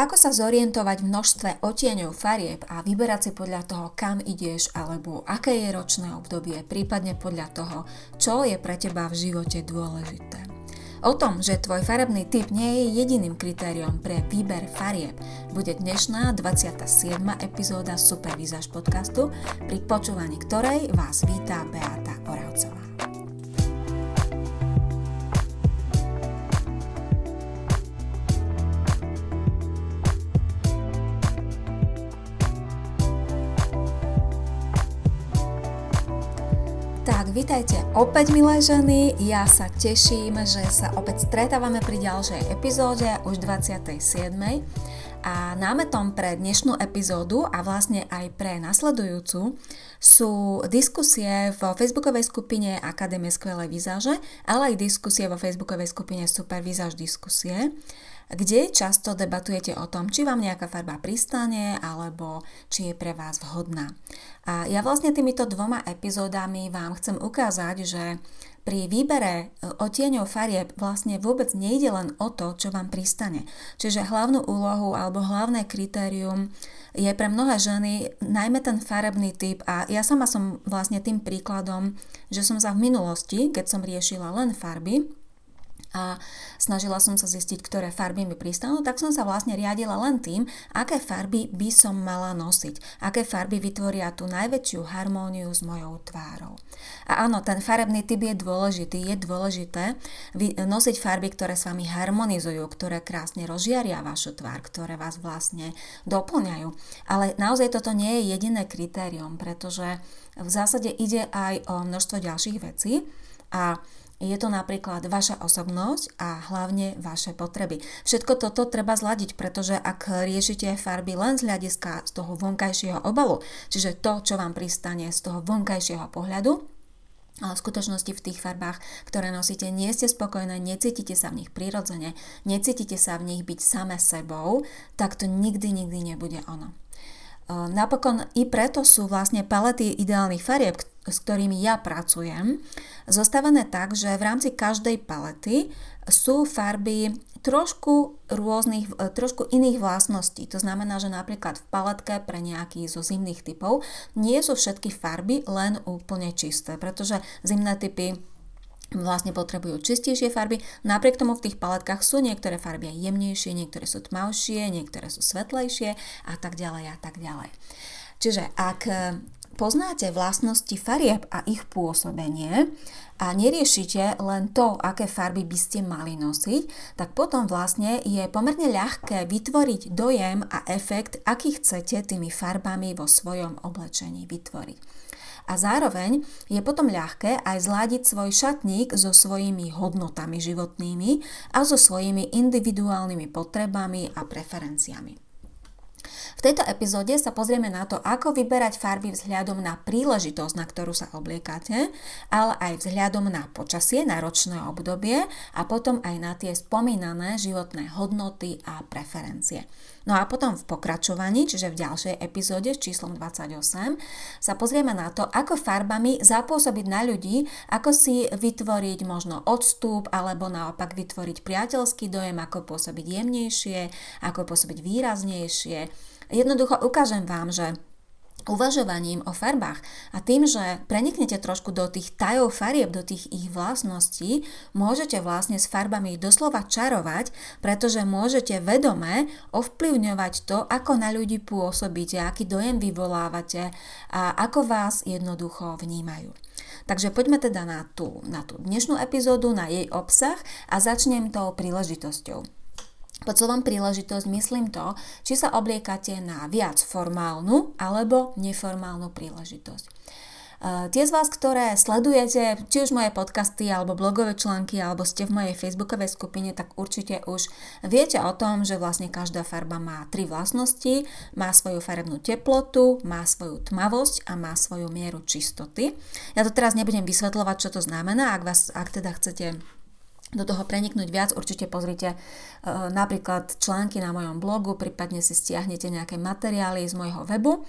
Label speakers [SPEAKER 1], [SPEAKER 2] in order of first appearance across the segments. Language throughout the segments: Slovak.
[SPEAKER 1] Ako sa zorientovať v množstve otieňov farieb a vyberať si podľa toho, kam ideš alebo aké je ročné obdobie, prípadne podľa toho, čo je pre teba v živote dôležité. O tom, že tvoj farebný typ nie je jediným kritériom pre výber farieb, bude dnešná 27. epizóda Super Vizáž podcastu, pri počúvaní ktorej vás vítá Beata Oravcová. Vítajte opäť milé ženy, ja sa teším, že sa opäť stretávame pri ďalšej epizóde, už 27. A námetom pre dnešnú epizódu a vlastne aj pre nasledujúcu sú diskusie vo facebookovej skupine Akadémie skvelej výzaže, ale aj diskusie vo facebookovej skupine Super výzaž diskusie kde často debatujete o tom, či vám nejaká farba pristane alebo či je pre vás vhodná. A ja vlastne týmito dvoma epizódami vám chcem ukázať, že pri výbere e, otieňov farieb vlastne vôbec nejde len o to, čo vám pristane. Čiže hlavnú úlohu alebo hlavné kritérium je pre mnohé ženy najmä ten farebný typ a ja sama som vlastne tým príkladom, že som sa v minulosti, keď som riešila len farby, a snažila som sa zistiť, ktoré farby mi pristanú, tak som sa vlastne riadila len tým, aké farby by som mala nosiť, aké farby vytvoria tú najväčšiu harmóniu s mojou tvárou. A áno, ten farebný typ je dôležitý, je dôležité nosiť farby, ktoré s vami harmonizujú, ktoré krásne rozžiaria vašu tvár, ktoré vás vlastne doplňajú. Ale naozaj toto nie je jediné kritérium, pretože v zásade ide aj o množstvo ďalších vecí a je to napríklad vaša osobnosť a hlavne vaše potreby. Všetko toto treba zladiť, pretože ak riešite farby len z hľadiska z toho vonkajšieho obalu, čiže to, čo vám pristane z toho vonkajšieho pohľadu, ale v skutočnosti v tých farbách, ktoré nosíte, nie ste spokojné, necítite sa v nich prirodzene, necítite sa v nich byť same sebou, tak to nikdy, nikdy nebude ono. Napokon i preto sú vlastne palety ideálnych farieb, s ktorými ja pracujem, zostavené tak, že v rámci každej palety sú farby trošku rôznych, e, trošku iných vlastností. To znamená, že napríklad v paletke pre nejaký zo zimných typov nie sú všetky farby len úplne čisté, pretože zimné typy vlastne potrebujú čistejšie farby. Napriek tomu v tých paletkách sú niektoré farby aj jemnejšie, niektoré sú tmavšie, niektoré sú svetlejšie a tak ďalej a tak ďalej. Čiže ak poznáte vlastnosti farieb a ich pôsobenie a neriešite len to, aké farby by ste mali nosiť, tak potom vlastne je pomerne ľahké vytvoriť dojem a efekt, aký chcete tými farbami vo svojom oblečení vytvoriť. A zároveň je potom ľahké aj zladiť svoj šatník so svojimi hodnotami životnými a so svojimi individuálnymi potrebami a preferenciami. V tejto epizóde sa pozrieme na to, ako vyberať farby vzhľadom na príležitosť, na ktorú sa obliekate, ale aj vzhľadom na počasie, na ročné obdobie a potom aj na tie spomínané životné hodnoty a preferencie. No a potom v pokračovaní, čiže v ďalšej epizóde s číslom 28, sa pozrieme na to, ako farbami zapôsobiť na ľudí, ako si vytvoriť možno odstup alebo naopak vytvoriť priateľský dojem, ako pôsobiť jemnejšie, ako pôsobiť výraznejšie, Jednoducho ukážem vám, že uvažovaním o farbách a tým, že preniknete trošku do tých tajov farieb, do tých ich vlastností, môžete vlastne s farbami doslova čarovať, pretože môžete vedome ovplyvňovať to, ako na ľudí pôsobíte, aký dojem vyvolávate a ako vás jednoducho vnímajú. Takže poďme teda na tú, na tú dnešnú epizódu, na jej obsah a začnem tou príležitosťou. Pod slovom príležitosť myslím to, či sa obliekate na viac formálnu alebo neformálnu príležitosť. Tie z vás, ktoré sledujete či už moje podcasty alebo blogové články alebo ste v mojej facebookovej skupine, tak určite už viete o tom, že vlastne každá farba má tri vlastnosti. Má svoju farebnú teplotu, má svoju tmavosť a má svoju mieru čistoty. Ja to teraz nebudem vysvetľovať, čo to znamená, ak, vás, ak teda chcete do toho preniknúť viac, určite pozrite e, napríklad články na mojom blogu, prípadne si stiahnete nejaké materiály z môjho webu.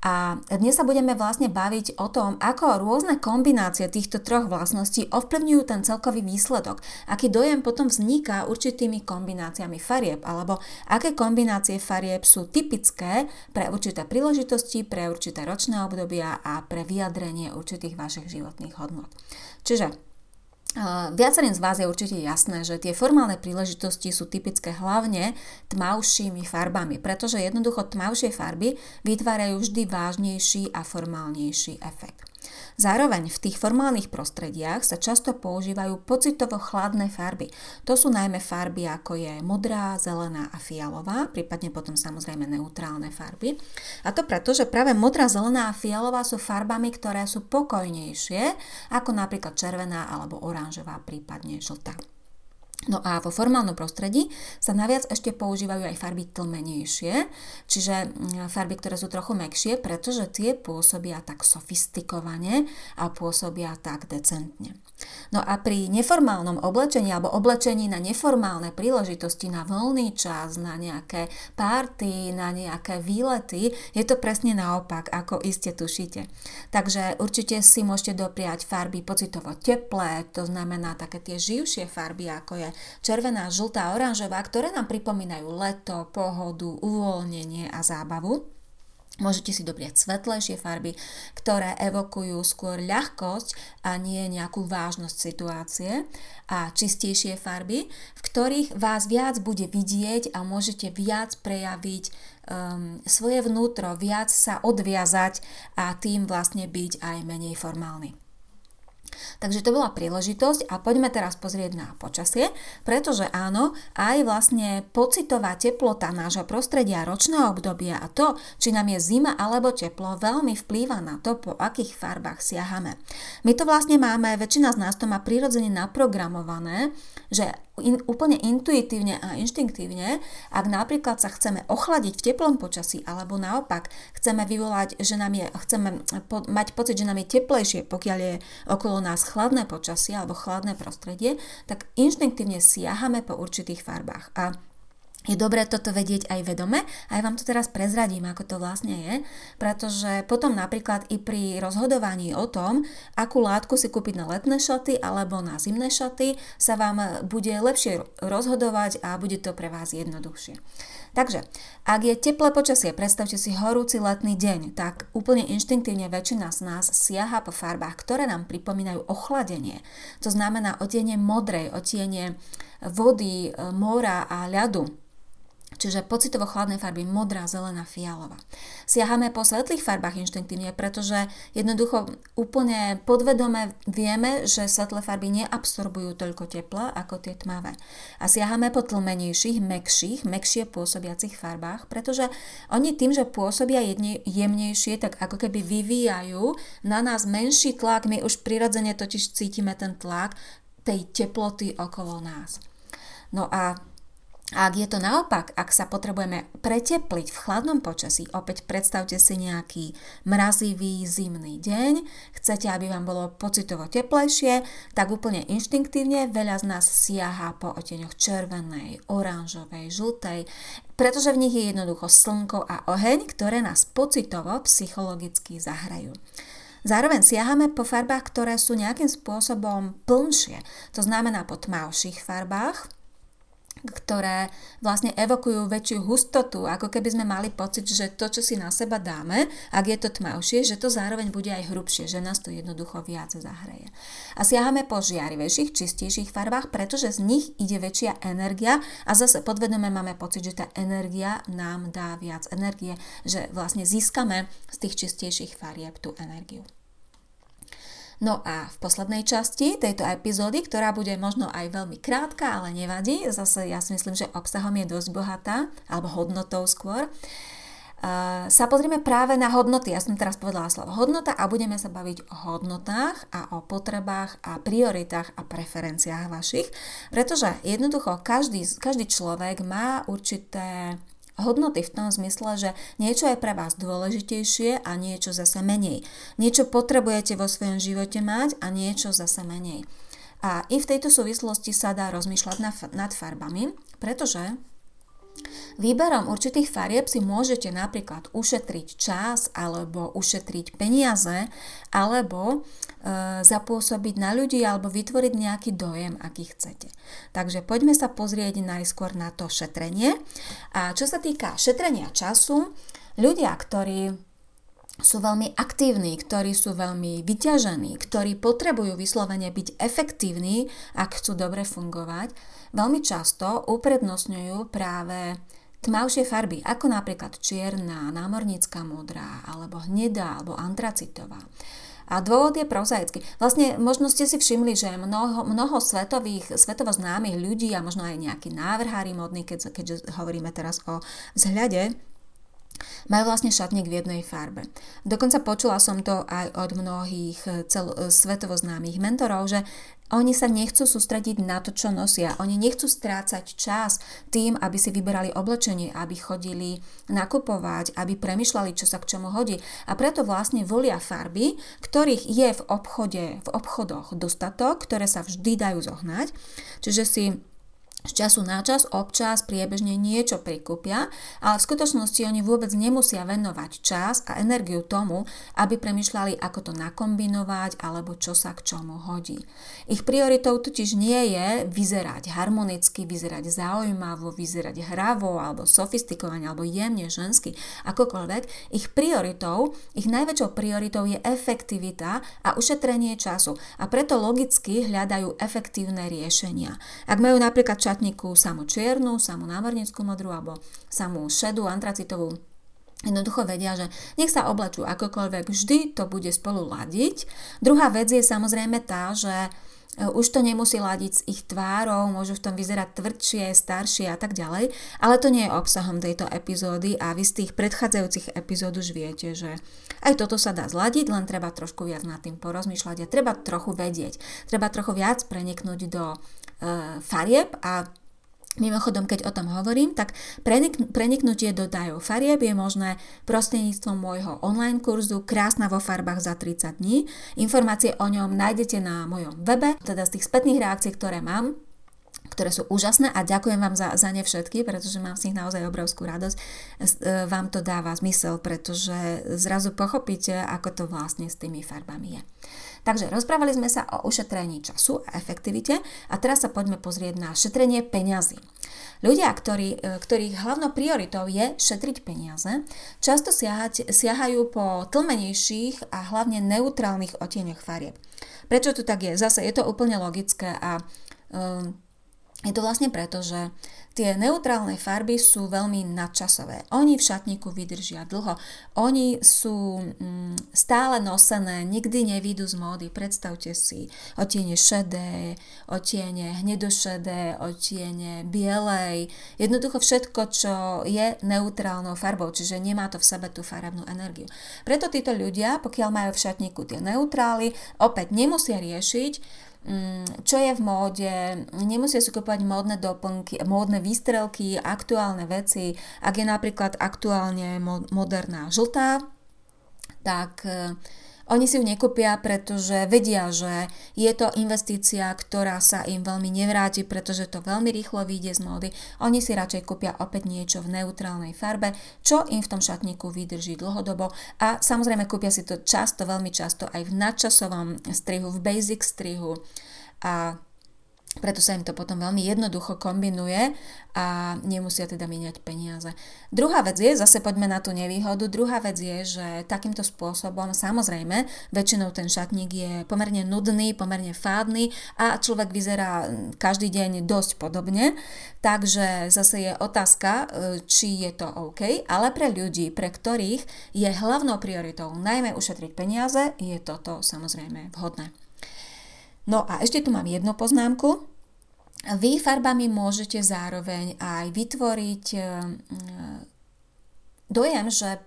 [SPEAKER 1] A dnes sa budeme vlastne baviť o tom, ako rôzne kombinácie týchto troch vlastností ovplyvňujú ten celkový výsledok, aký dojem potom vzniká určitými kombináciami farieb, alebo aké kombinácie farieb sú typické pre určité príležitosti, pre určité ročné obdobia a pre vyjadrenie určitých vašich životných hodnot. Čiže Viacerým z vás je určite jasné, že tie formálne príležitosti sú typické hlavne tmavšími farbami, pretože jednoducho tmavšie farby vytvárajú vždy vážnejší a formálnejší efekt. Zároveň v tých formálnych prostrediach sa často používajú pocitovo chladné farby. To sú najmä farby ako je modrá, zelená a fialová, prípadne potom samozrejme neutrálne farby. A to preto, že práve modrá, zelená a fialová sú farbami, ktoré sú pokojnejšie ako napríklad červená alebo oranžová, prípadne žltá. No a vo formálnom prostredí sa naviac ešte používajú aj farby tlmenejšie, čiže mm, farby, ktoré sú trochu mekšie, pretože tie pôsobia tak sofistikovane a pôsobia tak decentne. No a pri neformálnom oblečení alebo oblečení na neformálne príležitosti, na voľný čas, na nejaké párty, na nejaké výlety, je to presne naopak, ako iste tušíte. Takže určite si môžete dopriať farby pocitovo teplé, to znamená také tie živšie farby, ako je červená, žltá, oranžová, ktoré nám pripomínajú leto, pohodu, uvoľnenie a zábavu. Môžete si dopriať svetlejšie farby, ktoré evokujú skôr ľahkosť a nie nejakú vážnosť situácie a čistejšie farby, v ktorých vás viac bude vidieť a môžete viac prejaviť um, svoje vnútro, viac sa odviazať a tým vlastne byť aj menej formálny. Takže to bola príležitosť a poďme teraz pozrieť na počasie, pretože áno, aj vlastne pocitová teplota nášho prostredia ročného obdobia a to, či nám je zima alebo teplo, veľmi vplýva na to, po akých farbách siahame. My to vlastne máme, väčšina z nás to má prirodzene naprogramované, že in, úplne intuitívne a inštinktívne, ak napríklad sa chceme ochladiť v teplom počasí, alebo naopak chceme vyvolať, že nám je, chceme po, mať pocit, že nám je teplejšie, pokiaľ je okolo nás chladné počasie alebo chladné prostredie, tak inštinktívne siahame po určitých farbách. A je dobré toto vedieť aj vedome a ja vám to teraz prezradím, ako to vlastne je, pretože potom napríklad i pri rozhodovaní o tom, akú látku si kúpiť na letné šaty alebo na zimné šaty, sa vám bude lepšie rozhodovať a bude to pre vás jednoduchšie. Takže, ak je teplé počasie, predstavte si horúci letný deň, tak úplne inštinktívne väčšina z nás siaha po farbách, ktoré nám pripomínajú ochladenie. To znamená otienie modrej, otienie vody, mora a ľadu čiže pocitovo chladné farby modrá, zelená, fialová. Siahame po svetlých farbách inštinktívne, pretože jednoducho úplne podvedome vieme, že svetlé farby neabsorbujú toľko tepla ako tie tmavé. A siahame po tlmenejších, mekších, mekšie pôsobiacich farbách, pretože oni tým, že pôsobia jedne, jemnejšie, tak ako keby vyvíjajú na nás menší tlak, my už prirodzene totiž cítime ten tlak tej teploty okolo nás. No a a ak je to naopak, ak sa potrebujeme pretepliť v chladnom počasí, opäť predstavte si nejaký mrazivý zimný deň, chcete, aby vám bolo pocitovo teplejšie, tak úplne inštinktívne veľa z nás siaha po oteňoch červenej, oranžovej, žltej, pretože v nich je jednoducho slnko a oheň, ktoré nás pocitovo psychologicky zahrajú. Zároveň siahame po farbách, ktoré sú nejakým spôsobom plnšie, to znamená po tmavších farbách, ktoré vlastne evokujú väčšiu hustotu, ako keby sme mali pocit, že to, čo si na seba dáme, ak je to tmavšie, že to zároveň bude aj hrubšie, že nás to jednoducho viac zahreje. A siahame po žiarivejších, čistejších farbách, pretože z nich ide väčšia energia a zase podvedome máme pocit, že tá energia nám dá viac energie, že vlastne získame z tých čistejších farieb tú energiu. No a v poslednej časti tejto epizódy, ktorá bude možno aj veľmi krátka, ale nevadí, zase ja si myslím, že obsahom je dosť bohatá, alebo hodnotou skôr, Uh, sa pozrieme práve na hodnoty. Ja som teraz povedala slovo hodnota a budeme sa baviť o hodnotách a o potrebách a prioritách a preferenciách vašich, pretože jednoducho každý, každý človek má určité hodnoty v tom zmysle, že niečo je pre vás dôležitejšie a niečo zase menej. Niečo potrebujete vo svojom živote mať a niečo zase menej. A i v tejto súvislosti sa dá rozmýšľať nad farbami, pretože Výberom určitých farieb si môžete napríklad ušetriť čas alebo ušetriť peniaze alebo e, zapôsobiť na ľudí alebo vytvoriť nejaký dojem, aký chcete. Takže poďme sa pozrieť najskôr na to šetrenie. A čo sa týka šetrenia času, ľudia, ktorí sú veľmi aktívni, ktorí sú veľmi vyťažení, ktorí potrebujú vyslovene byť efektívni, ak chcú dobre fungovať, veľmi často uprednostňujú práve tmavšie farby, ako napríklad čierna, námornícka modrá, alebo hnedá, alebo antracitová. A dôvod je prozaický. Vlastne možno ste si všimli, že mnoho, mnoho svetových, svetovo známych ľudí a možno aj nejakí návrhári modní, keď, keďže hovoríme teraz o vzhľade, majú vlastne šatník v jednej farbe. Dokonca počula som to aj od mnohých cel- svetovo známych mentorov, že oni sa nechcú sústrediť na to, čo nosia. Oni nechcú strácať čas tým, aby si vyberali oblečenie, aby chodili nakupovať, aby premyšľali, čo sa k čomu hodí. A preto vlastne volia farby, ktorých je v obchode, v obchodoch dostatok, ktoré sa vždy dajú zohnať. Čiže si z času na čas občas priebežne niečo prikúpia, ale v skutočnosti oni vôbec nemusia venovať čas a energiu tomu, aby premyšľali, ako to nakombinovať alebo čo sa k čomu hodí. Ich prioritou totiž nie je vyzerať harmonicky, vyzerať zaujímavo, vyzerať hravo alebo sofistikovane alebo jemne žensky, akokoľvek. Ich prioritou, ich najväčšou prioritou je efektivita a ušetrenie času a preto logicky hľadajú efektívne riešenia. Ak majú napríklad šatníku samú čiernu, samú námornickú modrú alebo samú šedú, antracitovú Jednoducho vedia, že nech sa oblečú akokoľvek, vždy to bude spolu ladiť. Druhá vec je samozrejme tá, že už to nemusí ladiť s ich tvárou, môžu v tom vyzerať tvrdšie, staršie a tak ďalej, ale to nie je obsahom tejto epizódy a vy z tých predchádzajúcich epizód už viete, že aj toto sa dá zladiť, len treba trošku viac nad tým porozmýšľať a treba trochu vedieť, treba trochu viac preniknúť do E, farieb a Mimochodom, keď o tom hovorím, tak prenik- preniknutie do dajov farieb je možné prostredníctvom môjho online kurzu Krásna vo farbách za 30 dní. Informácie o ňom nájdete na mojom webe, teda z tých spätných reakcií, ktoré mám, ktoré sú úžasné a ďakujem vám za, za ne všetky, pretože mám z nich naozaj obrovskú radosť. E, vám to dáva zmysel, pretože zrazu pochopíte, ako to vlastne s tými farbami je. Takže rozprávali sme sa o ušetrení času a efektivite a teraz sa poďme pozrieť na šetrenie peňazí. Ľudia, ktorí, e, ktorých hlavnou prioritou je šetriť peniaze, často siahať, siahajú po tlmenejších a hlavne neutrálnych otieňoch farieb. Prečo to tak je? Zase je to úplne logické a um, je to vlastne preto, že tie neutrálne farby sú veľmi nadčasové. Oni v šatníku vydržia dlho. Oni sú mm, stále nosené, nikdy nevídu z módy. Predstavte si otiene šedé, otiene hnedošedé, otiene bielej. Jednoducho všetko, čo je neutrálnou farbou, čiže nemá to v sebe tú farebnú energiu. Preto títo ľudia, pokiaľ majú v šatníku tie neutrály, opäť nemusia riešiť, čo je v móde, nemusia si kupovať módne doplnky, módne výstrelky, aktuálne veci. Ak je napríklad aktuálne moderná žltá, tak oni si ju nekúpia, pretože vedia, že je to investícia, ktorá sa im veľmi nevráti, pretože to veľmi rýchlo vyjde z módy. Oni si radšej kúpia opäť niečo v neutrálnej farbe, čo im v tom šatníku vydrží dlhodobo a samozrejme kúpia si to často, veľmi často aj v nadčasovom strihu, v basic strihu a preto sa im to potom veľmi jednoducho kombinuje a nemusia teda míňať peniaze. Druhá vec je, zase poďme na tú nevýhodu, druhá vec je, že takýmto spôsobom samozrejme väčšinou ten šatník je pomerne nudný, pomerne fádny a človek vyzerá každý deň dosť podobne, takže zase je otázka, e, či je to OK, ale pre ľudí, pre ktorých je hlavnou prioritou najmä ušetriť peniaze, je toto samozrejme vhodné. No a ešte tu mám jednu poznámku. Vy farbami môžete zároveň aj vytvoriť eh, dojem, že,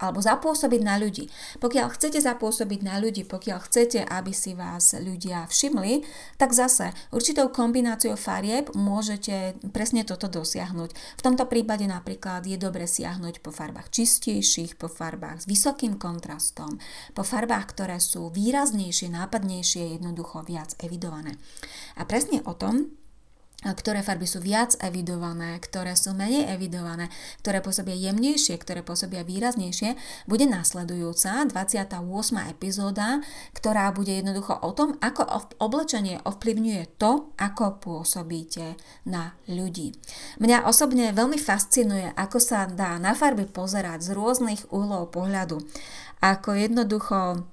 [SPEAKER 1] alebo zapôsobiť na ľudí. Pokiaľ chcete zapôsobiť na ľudí, pokiaľ chcete, aby si vás ľudia všimli, tak zase určitou kombináciou farieb môžete presne toto dosiahnuť. V tomto prípade napríklad je dobre siahnuť po farbách čistejších, po farbách s vysokým kontrastom, po farbách, ktoré sú výraznejšie, nápadnejšie, jednoducho viac evidované. A presne o tom ktoré farby sú viac evidované, ktoré sú menej evidované, ktoré pôsobia jemnejšie, ktoré pôsobia výraznejšie, bude následujúca 28. epizóda, ktorá bude jednoducho o tom, ako oblečenie ovplyvňuje to, ako pôsobíte na ľudí. Mňa osobne veľmi fascinuje, ako sa dá na farby pozerať z rôznych uhlov pohľadu. Ako jednoducho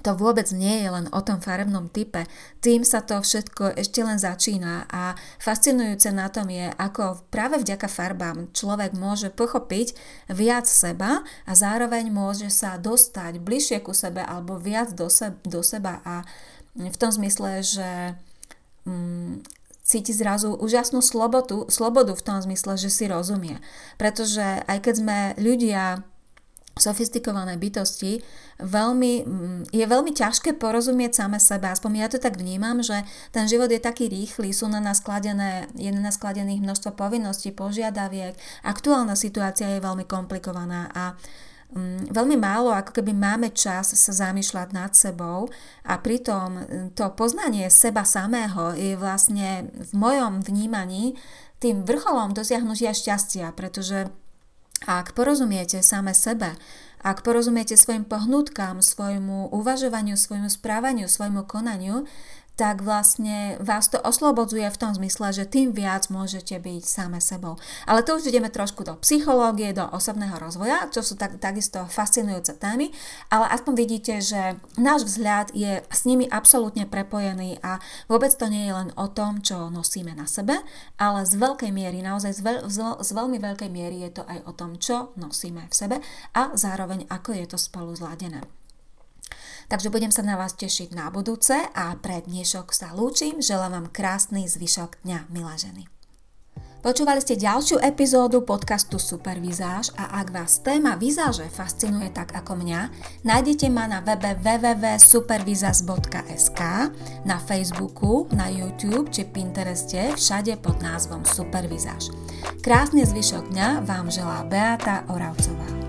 [SPEAKER 1] to vôbec nie je len o tom farebnom type. Tým sa to všetko ešte len začína a fascinujúce na tom je, ako práve vďaka farbám človek môže pochopiť viac seba a zároveň môže sa dostať bližšie ku sebe alebo viac do, se- do seba a v tom zmysle, že mm, cíti zrazu úžasnú slobodu, slobodu v tom zmysle, že si rozumie. Pretože aj keď sme ľudia sofistikované bytosti, veľmi, mm, je veľmi ťažké porozumieť same sebe. Aspoň ja to tak vnímam, že ten život je taký rýchly, sú na nás kladené, je na nás kladených množstvo povinností, požiadaviek. Aktuálna situácia je veľmi komplikovaná a um, veľmi málo, ako keby máme čas sa zamýšľať nad sebou a pritom mm, to poznanie seba samého je vlastne v mojom vnímaní tým vrcholom dosiahnutia šťastia, pretože ak porozumiete same sebe, ak porozumiete svojim pohnutkám, svojmu uvažovaniu, svojmu správaniu, svojmu konaniu, tak vlastne vás to oslobodzuje v tom zmysle, že tým viac môžete byť same sebou. Ale to už ideme trošku do psychológie, do osobného rozvoja, čo sú tak, takisto fascinujúce témy, ale aspoň vidíte, že náš vzhľad je s nimi absolútne prepojený a vôbec to nie je len o tom, čo nosíme na sebe, ale z veľkej miery, naozaj z, veľ, z, z veľmi veľkej miery je to aj o tom, čo nosíme v sebe a zároveň ako je to spolu zladené. Takže budem sa na vás tešiť na budúce a pre dnešok sa lúčim, želám vám krásny zvyšok dňa, milá ženy. Počúvali ste ďalšiu epizódu podcastu Supervizáž a ak vás téma vizáže fascinuje tak ako mňa, nájdete ma na webe www.supervizaz.sk, na Facebooku, na YouTube či Pintereste, všade pod názvom Supervizáž. Krásny zvyšok dňa vám želá Beata Oravcová.